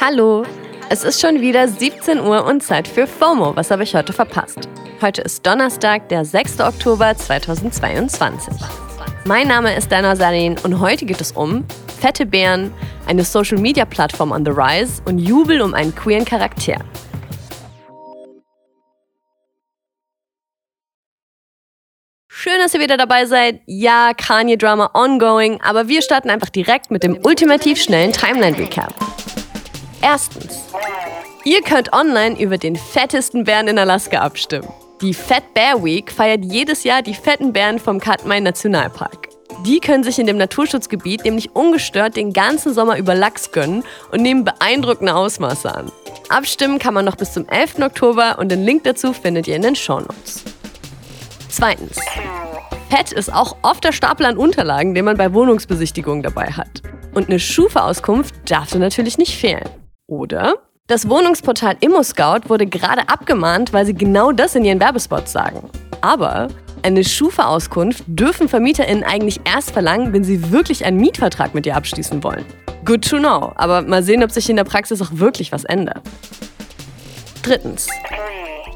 Hallo, es ist schon wieder 17 Uhr und Zeit für FOMO. Was habe ich heute verpasst? Heute ist Donnerstag, der 6. Oktober 2022. Mein Name ist Dana Salin und heute geht es um Fette Bären, eine Social-Media-Plattform on the rise und Jubel um einen queeren Charakter. Schön, dass ihr wieder dabei seid. Ja, Kanye-Drama ongoing, aber wir starten einfach direkt mit dem ultimativ schnellen Timeline-Recap. Erstens. Ihr könnt online über den fettesten Bären in Alaska abstimmen. Die Fat Bear Week feiert jedes Jahr die fetten Bären vom Katmai Nationalpark. Die können sich in dem Naturschutzgebiet nämlich ungestört den ganzen Sommer über Lachs gönnen und nehmen beeindruckende Ausmaße an. Abstimmen kann man noch bis zum 11. Oktober und den Link dazu findet ihr in den Shownotes. Zweitens. Fett ist auch oft der Stapel an Unterlagen, den man bei Wohnungsbesichtigungen dabei hat. Und eine Schufa-Auskunft darf da natürlich nicht fehlen. Oder? Das Wohnungsportal ImmoScout wurde gerade abgemahnt, weil sie genau das in ihren Werbespots sagen. Aber eine Schufa-Auskunft dürfen VermieterInnen eigentlich erst verlangen, wenn sie wirklich einen Mietvertrag mit dir abschließen wollen. Good to know, aber mal sehen, ob sich in der Praxis auch wirklich was ändert. Drittens.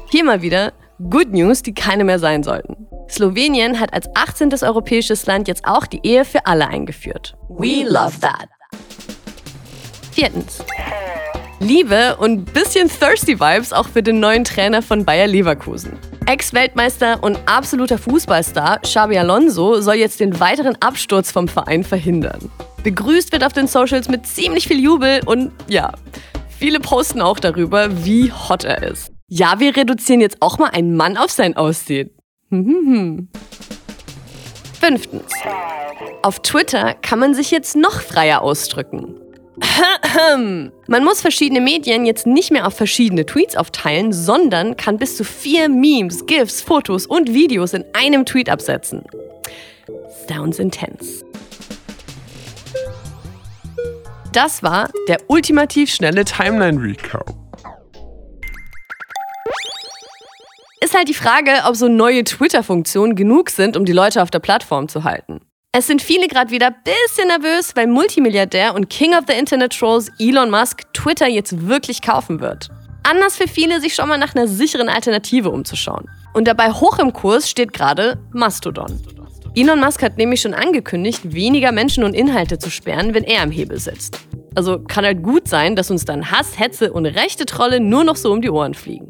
Hier mal wieder Good News, die keine mehr sein sollten. Slowenien hat als 18. europäisches Land jetzt auch die Ehe für alle eingeführt. We love that. Viertens. Liebe und bisschen thirsty Vibes auch für den neuen Trainer von Bayer Leverkusen. Ex-Weltmeister und absoluter Fußballstar Xabi Alonso soll jetzt den weiteren Absturz vom Verein verhindern. Begrüßt wird auf den Socials mit ziemlich viel Jubel und ja, viele posten auch darüber, wie hot er ist. Ja, wir reduzieren jetzt auch mal einen Mann auf sein Aussehen. Fünftens. Auf Twitter kann man sich jetzt noch freier ausdrücken. Man muss verschiedene Medien jetzt nicht mehr auf verschiedene Tweets aufteilen, sondern kann bis zu vier Memes, GIFs, Fotos und Videos in einem Tweet absetzen. Sounds intense. Das war der ultimativ schnelle Timeline Recap. Ist halt die Frage, ob so neue Twitter-Funktionen genug sind, um die Leute auf der Plattform zu halten. Es sind viele gerade wieder bisschen nervös, weil Multimilliardär und King of the Internet Trolls Elon Musk Twitter jetzt wirklich kaufen wird. Anders für viele, sich schon mal nach einer sicheren Alternative umzuschauen. Und dabei hoch im Kurs steht gerade Mastodon. Elon Musk hat nämlich schon angekündigt, weniger Menschen und Inhalte zu sperren, wenn er am Hebel sitzt. Also kann halt gut sein, dass uns dann Hass, Hetze und rechte Trolle nur noch so um die Ohren fliegen.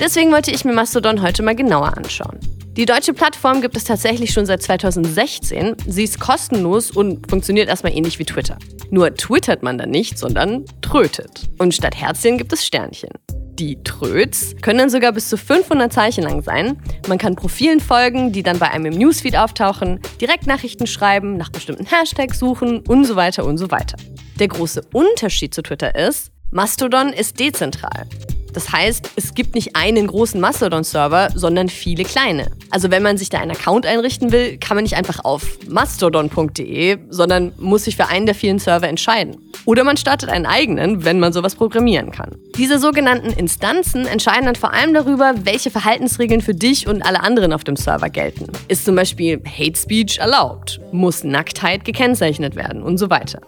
Deswegen wollte ich mir Mastodon heute mal genauer anschauen. Die deutsche Plattform gibt es tatsächlich schon seit 2016. Sie ist kostenlos und funktioniert erstmal ähnlich wie Twitter. Nur twittert man dann nicht, sondern trötet. Und statt Herzchen gibt es Sternchen. Die Tröts können dann sogar bis zu 500 Zeichen lang sein. Man kann Profilen folgen, die dann bei einem im Newsfeed auftauchen, Direktnachrichten schreiben, nach bestimmten Hashtags suchen und so weiter und so weiter. Der große Unterschied zu Twitter ist, Mastodon ist dezentral. Das heißt, es gibt nicht einen großen Mastodon-Server, sondern viele kleine. Also wenn man sich da einen Account einrichten will, kann man nicht einfach auf mastodon.de, sondern muss sich für einen der vielen Server entscheiden. Oder man startet einen eigenen, wenn man sowas programmieren kann. Diese sogenannten Instanzen entscheiden dann vor allem darüber, welche Verhaltensregeln für dich und alle anderen auf dem Server gelten. Ist zum Beispiel Hate Speech erlaubt? Muss Nacktheit gekennzeichnet werden und so weiter.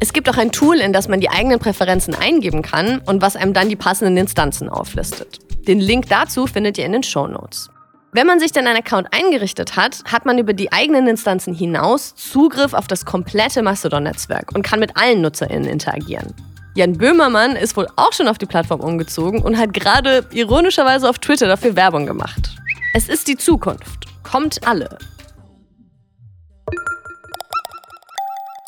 Es gibt auch ein Tool, in das man die eigenen Präferenzen eingeben kann und was einem dann die passenden Instanzen auflistet. Den Link dazu findet ihr in den Show Notes. Wenn man sich dann einen Account eingerichtet hat, hat man über die eigenen Instanzen hinaus Zugriff auf das komplette Mastodon-Netzwerk und kann mit allen NutzerInnen interagieren. Jan Böhmermann ist wohl auch schon auf die Plattform umgezogen und hat gerade ironischerweise auf Twitter dafür Werbung gemacht. Es ist die Zukunft. Kommt alle.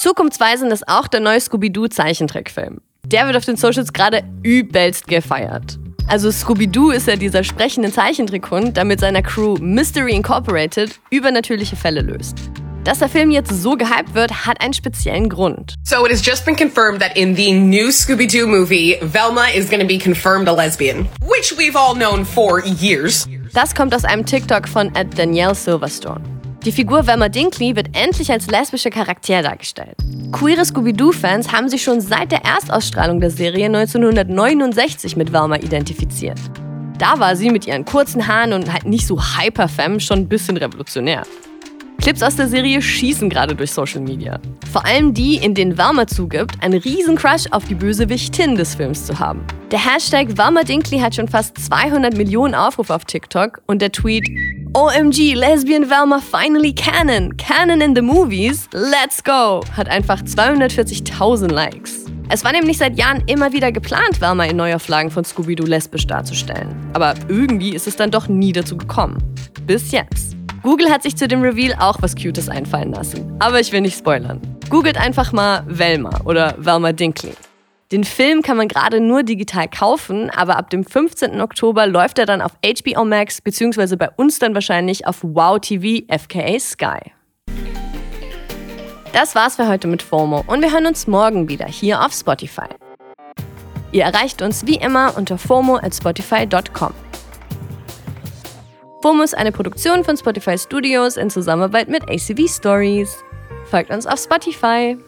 Zukunftsweisend ist auch der neue Scooby-Doo-Zeichentrickfilm. Der wird auf den Socials gerade übelst gefeiert. Also Scooby-Doo ist ja dieser sprechende Zeichentrickhund, der mit seiner Crew Mystery Incorporated übernatürliche Fälle löst. Dass der Film jetzt so gehypt wird, hat einen speziellen Grund. So it has just been confirmed that in the new Scooby-Doo movie, Velma is going to be confirmed a lesbian, which we've all known for years. Das kommt aus einem TikTok von Danielle Silverstone. Die Figur Velma Dinkley wird endlich als lesbischer Charakter dargestellt. Queere Scooby-Doo-Fans haben sich schon seit der Erstausstrahlung der Serie 1969 mit Velma identifiziert. Da war sie mit ihren kurzen Haaren und halt nicht so hyper-femme schon ein bisschen revolutionär. Clips aus der Serie schießen gerade durch Social Media. Vor allem die, in denen Velma zugibt, einen riesen Crush auf die Bösewichtin des Films zu haben. Der Hashtag Velma Dinkley hat schon fast 200 Millionen Aufrufe auf TikTok und der Tweet OMG, Lesbian Velma finally canon. Canon in the movies. Let's go. Hat einfach 240.000 Likes. Es war nämlich seit Jahren immer wieder geplant, Velma in Neuauflagen von Scooby-Doo lesbisch darzustellen. Aber irgendwie ist es dann doch nie dazu gekommen. Bis jetzt. Google hat sich zu dem Reveal auch was Cutes einfallen lassen. Aber ich will nicht spoilern. Googelt einfach mal Velma oder Velma Dinkley. Den Film kann man gerade nur digital kaufen, aber ab dem 15. Oktober läuft er dann auf HBO Max beziehungsweise bei uns dann wahrscheinlich auf Wow TV FKA Sky. Das war's für heute mit FOMO und wir hören uns morgen wieder hier auf Spotify. Ihr erreicht uns wie immer unter FOMO at Spotify.com. FOMO ist eine Produktion von Spotify Studios in Zusammenarbeit mit ACV Stories. Folgt uns auf Spotify.